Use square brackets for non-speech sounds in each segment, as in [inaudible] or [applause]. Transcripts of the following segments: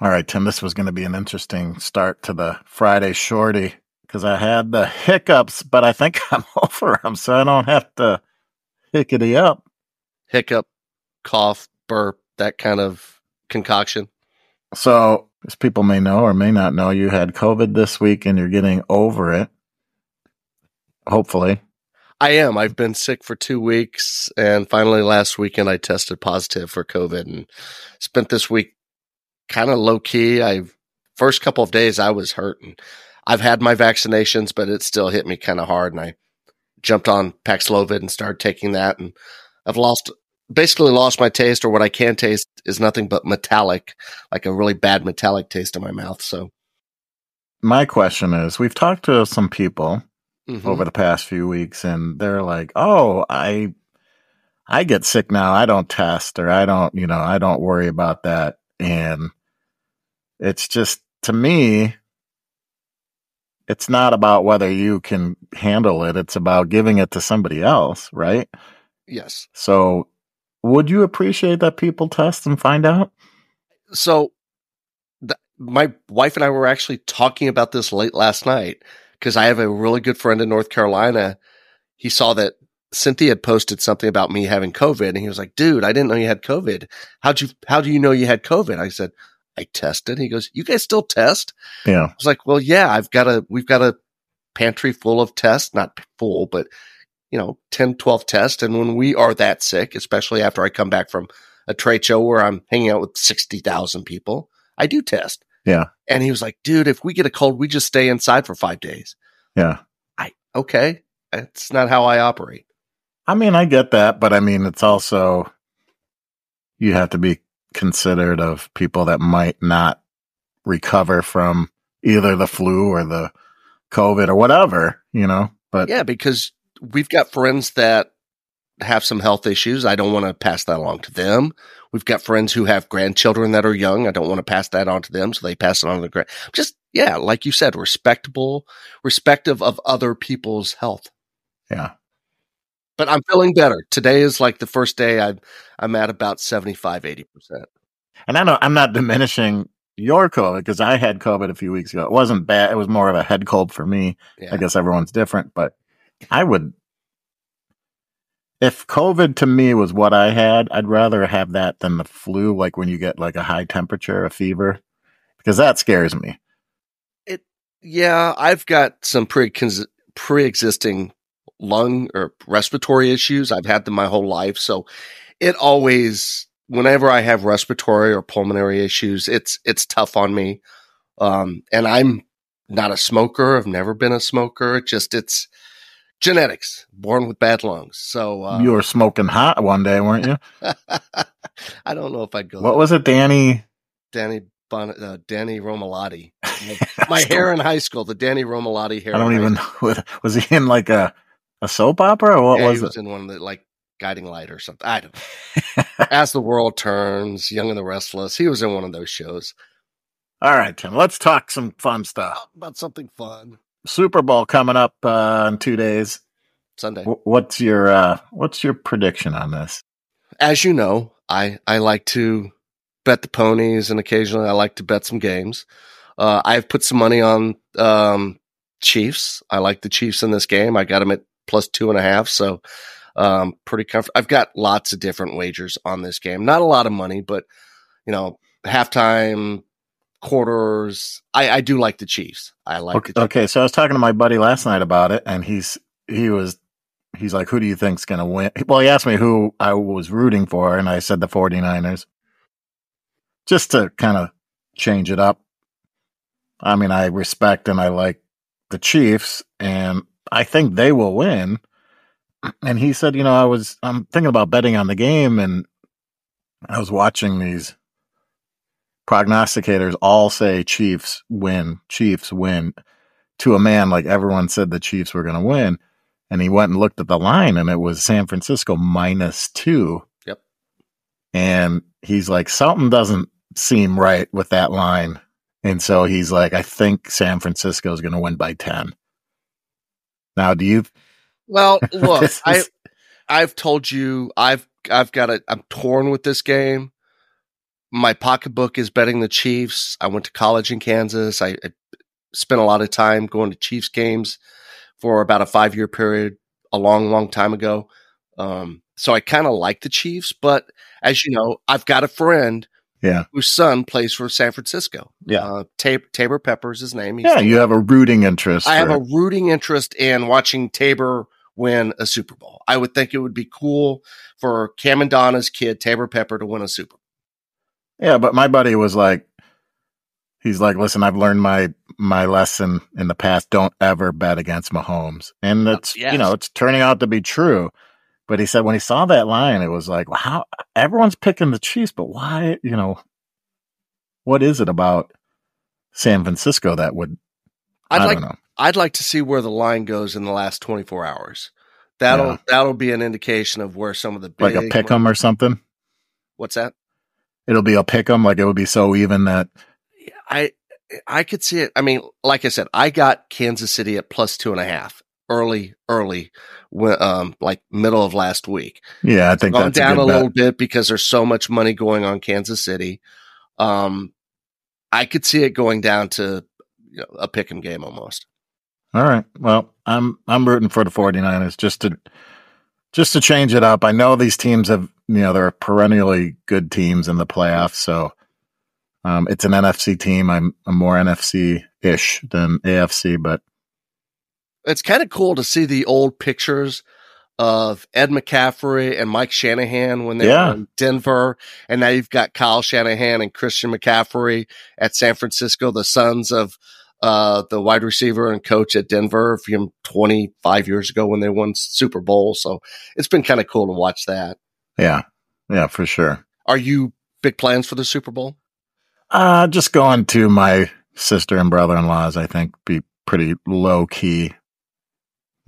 All right, Tim, this was going to be an interesting start to the Friday shorty because I had the hiccups, but I think [laughs] I'm over them, so I don't have to hickety up. Hiccup, cough, burp, that kind of concoction. So, as people may know or may not know, you had COVID this week and you're getting over it. Hopefully. I am. I've been sick for two weeks, and finally last weekend I tested positive for COVID and spent this week kind of low key. I first couple of days I was hurting. I've had my vaccinations, but it still hit me kind of hard, and I jumped on Paxlovid and started taking that, and I've lost basically lost my taste, or what I can taste is nothing but metallic, like a really bad metallic taste in my mouth. So, my question is: We've talked to some people mhm. over the past few weeks, and they're like, "Oh, I." I get sick now. I don't test or I don't, you know, I don't worry about that. And it's just to me, it's not about whether you can handle it. It's about giving it to somebody else, right? yes. So would you appreciate that people test and find out? so my wife and I were actually talking about this late last night because I have a really good friend in North Carolina. He saw that Cynthia had posted something about me having COVID and he was like, dude, I didn't know you had COVID. How'd you, how do you know you had COVID? I said, I tested. He goes, you guys still test? Yeah. I was like, well, yeah, I've got a, we've got a pantry full of tests, not full, but you know, 10, 12 tests. And when we are that sick, especially after I come back from a trade show where I'm hanging out with 60,000 people, I do test. Yeah. And he was like, dude, if we get a cold, we just stay inside for five days. Yeah. I, okay. That's not how I operate. I mean, I get that, but I mean, it's also, you have to be considerate of people that might not recover from either the flu or the COVID or whatever, you know, but Yeah, because we've got friends that have some health issues. I don't want to pass that along to them. We've got friends who have grandchildren that are young. I don't want to pass that on to them, so they pass it on to the grand. Just yeah, like you said, respectable, respective of other people's health. yeah. But I'm feeling better. Today is like the first day I'm I'm at about 75, 80%. And I know I'm not diminishing your COVID because I had COVID a few weeks ago. It wasn't bad. It was more of a head cold for me. Yeah. I guess everyone's different, but I would, if COVID to me was what I had, I'd rather have that than the flu, like when you get like a high temperature, a fever, because that scares me. It, Yeah, I've got some pre pre-existing lung or respiratory issues. I've had them my whole life, so it always whenever I have respiratory or pulmonary issues, it's it's tough on me. Um, and I'm not a smoker. I've never been a smoker. It just it's genetics. Born with bad lungs. So uh, you were smoking hot one day, weren't you? [laughs] I don't know if I'd go. what was it, Danny? Danny Bon- uh, Danny Romalotti. [laughs] My hair in high school, the Danny Romalotti hair. I don't even know. Was he in like a, a soap opera or what yeah, was he it? was in one of the like guiding light or something. I don't know. As the world turns, Young and the Restless. He was in one of those shows. All right, Tim, let's talk some fun stuff. About something fun. Super Bowl coming up uh, in two days. Sunday. Wh- What's your uh, what's your prediction on this? As you know, I I like to bet the ponies and occasionally I like to bet some games. Uh, I've put some money on um, Chiefs. I like the Chiefs in this game. I got them at plus two and a half, so um, pretty comfortable. I've got lots of different wagers on this game. Not a lot of money, but you know, halftime, quarters. I, I do like the Chiefs. I like Okay, okay, so I was talking to my buddy last night about it, and he's he was he's like, "Who do you think's going to win?" [laughs] Well, he asked me who I was rooting for, and I said the 49ers. Just to kind of change it up. I mean, I respect and I like the Chiefs, and I think they will win. And he said, you know, I was I'm thinking about betting on the game, and I was watching these prognosticators all say Chiefs win, Chiefs win to a man. Like everyone said the Chiefs were going to win. And he went and looked at the line and it was San Francisco minus two. Yep. And he's like, something doesn't seem right with that line. And so he's like, I think San Francisco is going to win by 10. Now, do you? Well, [laughs] look, this I I've told you I've I've got a I'm torn with this game. my pocketbook is betting the Chiefs. I went to college in Kansas. I, I spent a lot of time going to Chiefs games for about a five year period a long, long time ago. Um, so I kind of like the Chiefs, but as you know, I've got a friend Yeah. whose son plays for San Francisco. Yeah. Uh, Tab- Taybor Pepper's his name. He's Yeah. You have a rooting interest. I have for a rooting interest in watching Taybor win a Super Bowl. I would think it would be cool for Cam and Donna's kid, Taybor Pepper, to win a Super Bowl. Yeah, but my buddy was like, he's like, listen, I've learned my my lesson in the past. Don't ever bet against Mahomes, and it's yes. you know it's turning out to be true. But he said when he saw that line, it was like, well, how everyone's picking the Chiefs, but why? You know, what is it about San Francisco that would? I'd I like know. I'd like to see where the line goes in the last 24 hours. That'll Yeah. that'll be an indication of where some of the Like a pick 'em or something. What's that? It'll be a pick 'em. Like it would be so even that I I could see it. I mean, like I said, I got Kansas City at plus two and a half early, early, um, like middle of last week. yeah, I think gone that's down a, a, little bit because there's so much money going on Kansas City. Um, I could see it going down to you know, a pick 'em game almost. All right. Well, I'm I'm rooting for the 49ers just to just to change it up. I know these teams have, you know, they're perennially good teams in the playoffs, so um, it's an NFC team. I'm, I'm more NFC ish than AFC, but It's kind of cool to see the old pictures of Ed McCaffrey and Mike Shanahan when they Yeah. were in Denver, and now you've got Kyle Shanahan and Christian McCaffrey at San Francisco, the sons of uh, the wide receiver and coach at Denver from 25 years ago when they won Super Bowl. So it's been kind of cool to watch that. yeah, yeah, for sure. Are you big plans for the Super Bowl? Uh, just going to my sister and brother in laws, I think, be pretty low key.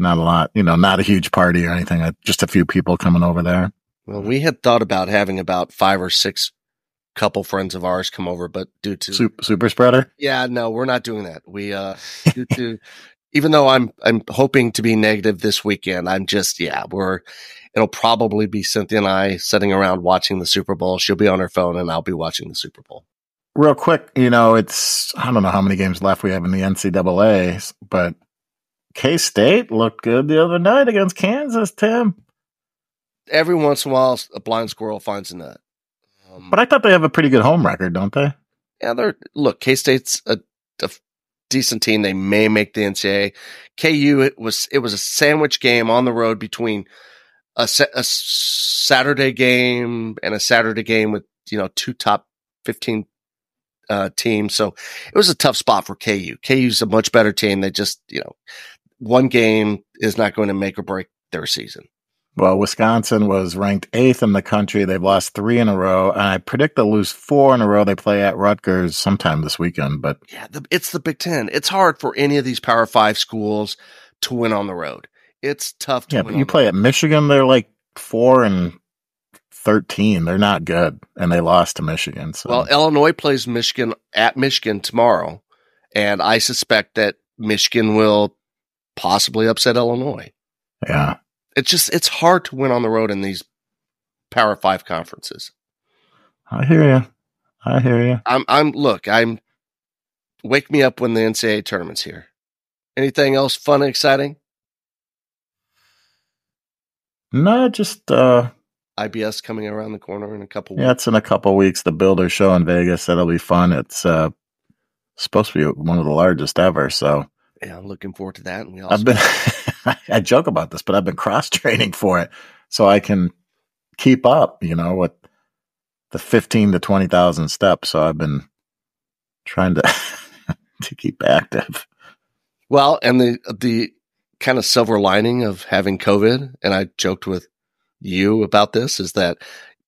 Not a lot, you know, not a huge party or anything. uh, Just a few people coming over there. Well, we had thought about having about five or six couple friends of ours come over, but due to Super, super spreader. yeah, no, we're not doing that. We uh due to [laughs] even though I'm I'm hoping to be negative this weekend, I'm just yeah, we're it'll probably be Cynthia and I sitting around watching the Super Bowl. She'll be on her phone and I'll be watching the Super Bowl. real quick, you know, it's I don't know how many games left we have in the NCAA, but K State looked good the other night against Kansas, Tim. Every once in a while, a blind squirrel finds a nut. Um, But I thought they have a pretty good home record, don't they? yeah, they're look. K State's a, a decent team. They may make the NCAA. KU it was it was a sandwich game on the road between a, a Saturday game and a Saturday game with you know two top fifteen uh, teams. So it was a tough spot for KU. KU's a much better team. They just you know one game is not going to make or break their season. Well, Wisconsin was ranked eighth in the country. They've lost three in a row, and I predict they'll lose four in a row. They play at Rutgers sometime this weekend, but Yeah, the, it's the Big Ten. It's hard for any of these Power Five schools to win on the road. It's tough to yeah, win. but you play at Michigan, they're like four and thirteen. They're not good, and they lost to Michigan. So Well, Illinois plays Michigan at Michigan tomorrow, and I suspect that Michigan will possibly upset Illinois. yeah, It's just it's hard to win on the road in these Power Five conferences. I hear you. I hear you. I'm I'm look, I'm wake me up when the NCAA tournament's here. Anything else fun and exciting? No, just uh IBS coming around the corner in a couple Yeah, it's in a couple weeks. The Builder Show in Vegas. That'll be fun. It's uh, supposed to be one of the largest ever. So Yeah, I'm looking forward to that. And we also I've been, [laughs] I joke about this, but I've been cross training for it so I can keep up, you know, with the 15 to 20,000 steps. So I've been trying to, [laughs] to keep active. Well, and the the kind of silver lining of having COVID, and I joked with you about this, is that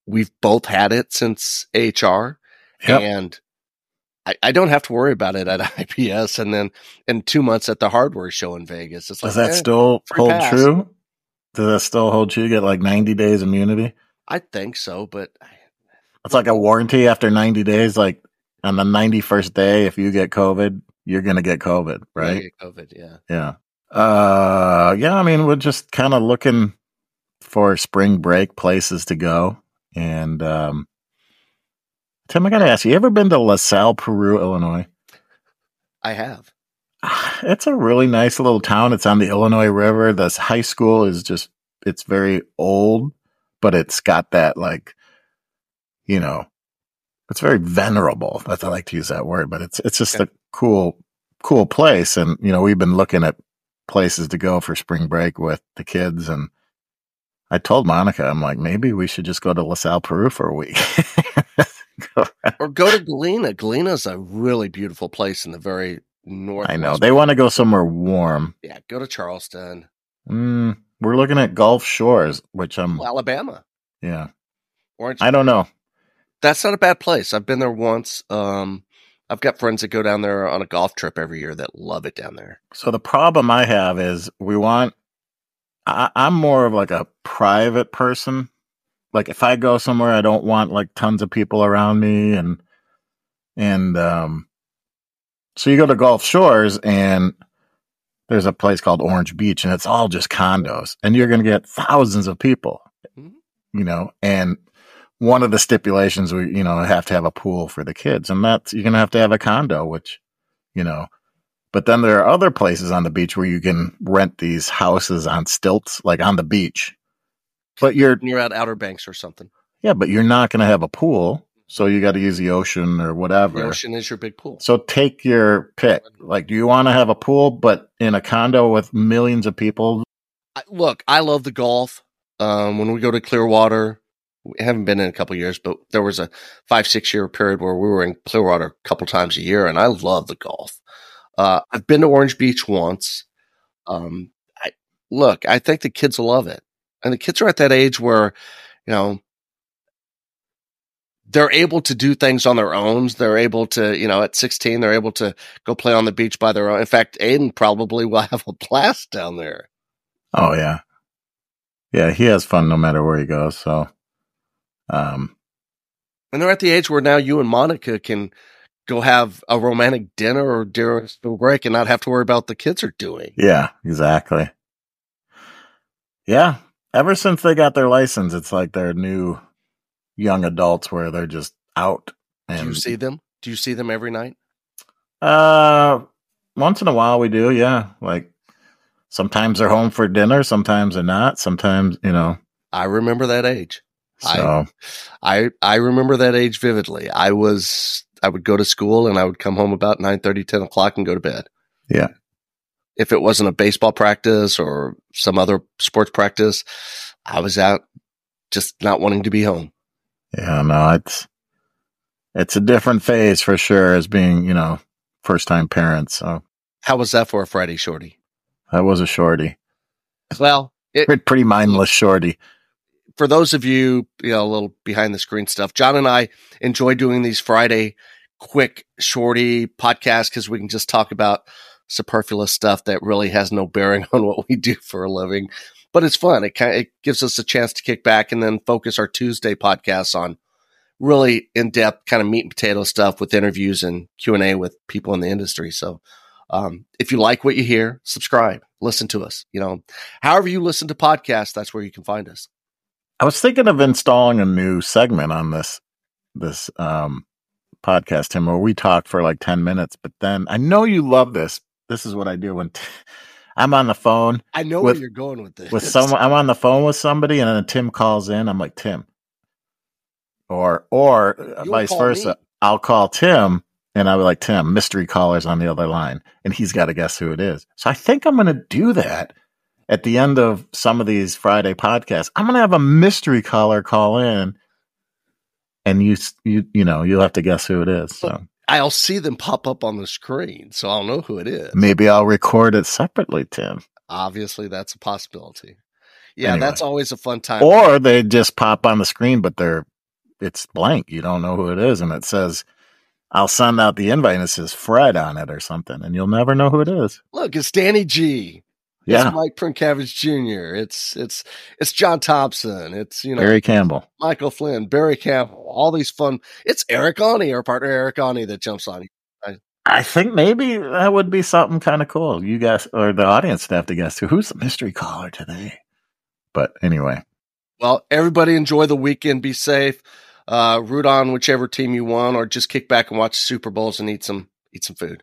we've both had it since AHR, Yep. and I, I don't have to worry about it at [laughs] IBS, and then in two months at the hardware show in Vegas. It's like Does that eh, still hold pass. true? Does that still hold true? You get like 90 days immunity? I think so, but It's like a warranty after 90 days. Like on the 91st day, if you get COVID, you're going to get COVID, right? get COVID, yeah. Yeah. Uh, yeah. I mean, we're just kind of looking for spring break places to go, and um, Tim, I gotta ask you, you ever been to LaSalle, Peru, Illinois? I have. [sighs] It's a really nice little town. It's on the Illinois River. This high school is just, it's very old, but it's got that like, you know, it's very venerable. That's I like to use that word, but it's it's just Yeah. a cool cool place. And you know, we've been looking at places to go for spring break with the kids, and I told Monica, I'm like, maybe we should just go to LaSalle, Peru for a week. [laughs] Or go to Galena. Galena's a really beautiful place in the very north. I know they want to go somewhere warm. Yeah, go to Charleston, Mm, we're looking at Gulf Shores, which I'm Well, Alabama, yeah. Orange. I don't know. That's not a bad place. I've been there once. Um, I've got friends that go down there on a golf trip every year that love it down there. So the problem I have is we want. I, I'm more of like a private person. Like if I go somewhere, I don't want like tons of people around me, and and um, so you go to Gulf Shores, and there's a place called Orange Beach, and it's all just condos, and you're going to get thousands of people, Mhm. you know, and one of the stipulations we you know have to have a pool for the kids, and that's you're going to have to have a condo, which you know but then there are other places on the beach where you can rent these houses on stilts, like on the beach. But you're, you're at Outer Banks or something, yeah, but you're not going to have a pool. So you got to use the ocean or whatever. the ocean is your big pool. So take your pick. Like, do you want to have a pool, but in a condo with millions of people? I, look, I love the golf. Um, when we go to Clearwater, we haven't been in a couple years, but there was a five, six year period where we were in Clearwater a couple times a year, and I love the golf. Uh, I've been to Orange Beach once. Um, I look, I think the kids will love it, and the kids are at that age where, you know, they're able to do things on their own. They're able to, you know, at 16, they're able to go play on the beach by their own. In fact, Aiden probably will [laughs] have a blast down there. Oh, yeah. Yeah, he has fun no matter where he goes. So, um, And they're at the age where now you and Monica can go have a romantic dinner or during spring break and not have to worry about what the kids are doing. yeah, exactly. Yeah. Ever since they got their license, it's like they're new young adults where they're just out. Do you see them? Do you see them every night? Uh, once in a while we do, yeah. Like sometimes they're home for dinner, sometimes they're not. Sometimes, you know. I remember that age. So I I remember that age vividly. I was I would go to school and I would come home about 9 10 o'clock and go to bed. Yeah. If it wasn't a baseball practice or some other sports practice, I was out just not wanting to be home. yeah, no, it's it's a different phase for sure as being, you know, first time parents. So How was that for a Friday shorty? that was a shorty. Well, it, Pretty mindless shorty. for those of you, you know, a little behind the screen stuff, John and I enjoy doing these Friday quick, shorty podcasts because we can just talk about superfluous stuff that really has no bearing [laughs] on what we do for a living. But it's fun. It kind of, it gives us a chance to kick back and then focus our Tuesday podcasts on really in depth kind of meat and potato stuff with interviews and Q and A with people in the industry. So, um, if you like what you hear, subscribe, listen to us. You know, however you listen to podcasts, that's where you can find us. I was thinking of installing a new segment on this this um podcast, Tim, where we talk for like ten minutes. But then I know you love this. This is what I do when t- I'm on the phone I know With- where you're going with this. with someone. I'm on the phone with somebody, and then Tim calls in. I'm like Tim, or or uh, You'll vice versa. me. I'll call Tim, and I'll be like Tim. Mystery caller's on the other line, and he's got to guess who it is. So I think I'm going to do that at the end of some of these Friday podcasts. I'm going to have a mystery caller call in, and you you you know you'll have to guess who it is. So I'll see them pop up on the screen, so I'll know who it is. maybe I'll record it separately, Tim. Obviously, that's a possibility. Yeah, Anyway. that's always a fun time. or they just pop on the screen, but they're it's blank. You don't know who it is, and it says, "I'll send out the invite," and it says Fred on it or something, and you'll never know who it is. Look, it's Danny G. Yeah, It's Mike Prinkavage Jr. It's it's it's John Thompson. It's you know Barry Campbell. Michael Flynn, Barry Campbell. All these fun. It's Eric Ani, our partner Eric Ani, that jumps on. I think maybe that would be something kind of cool. You guys or the audience would have to guess who who's the mystery caller today. But anyway, Well, everybody enjoy the weekend. Be safe. uh, root on whichever team you want, or just kick back and watch Super Bowls and eat some eat some food.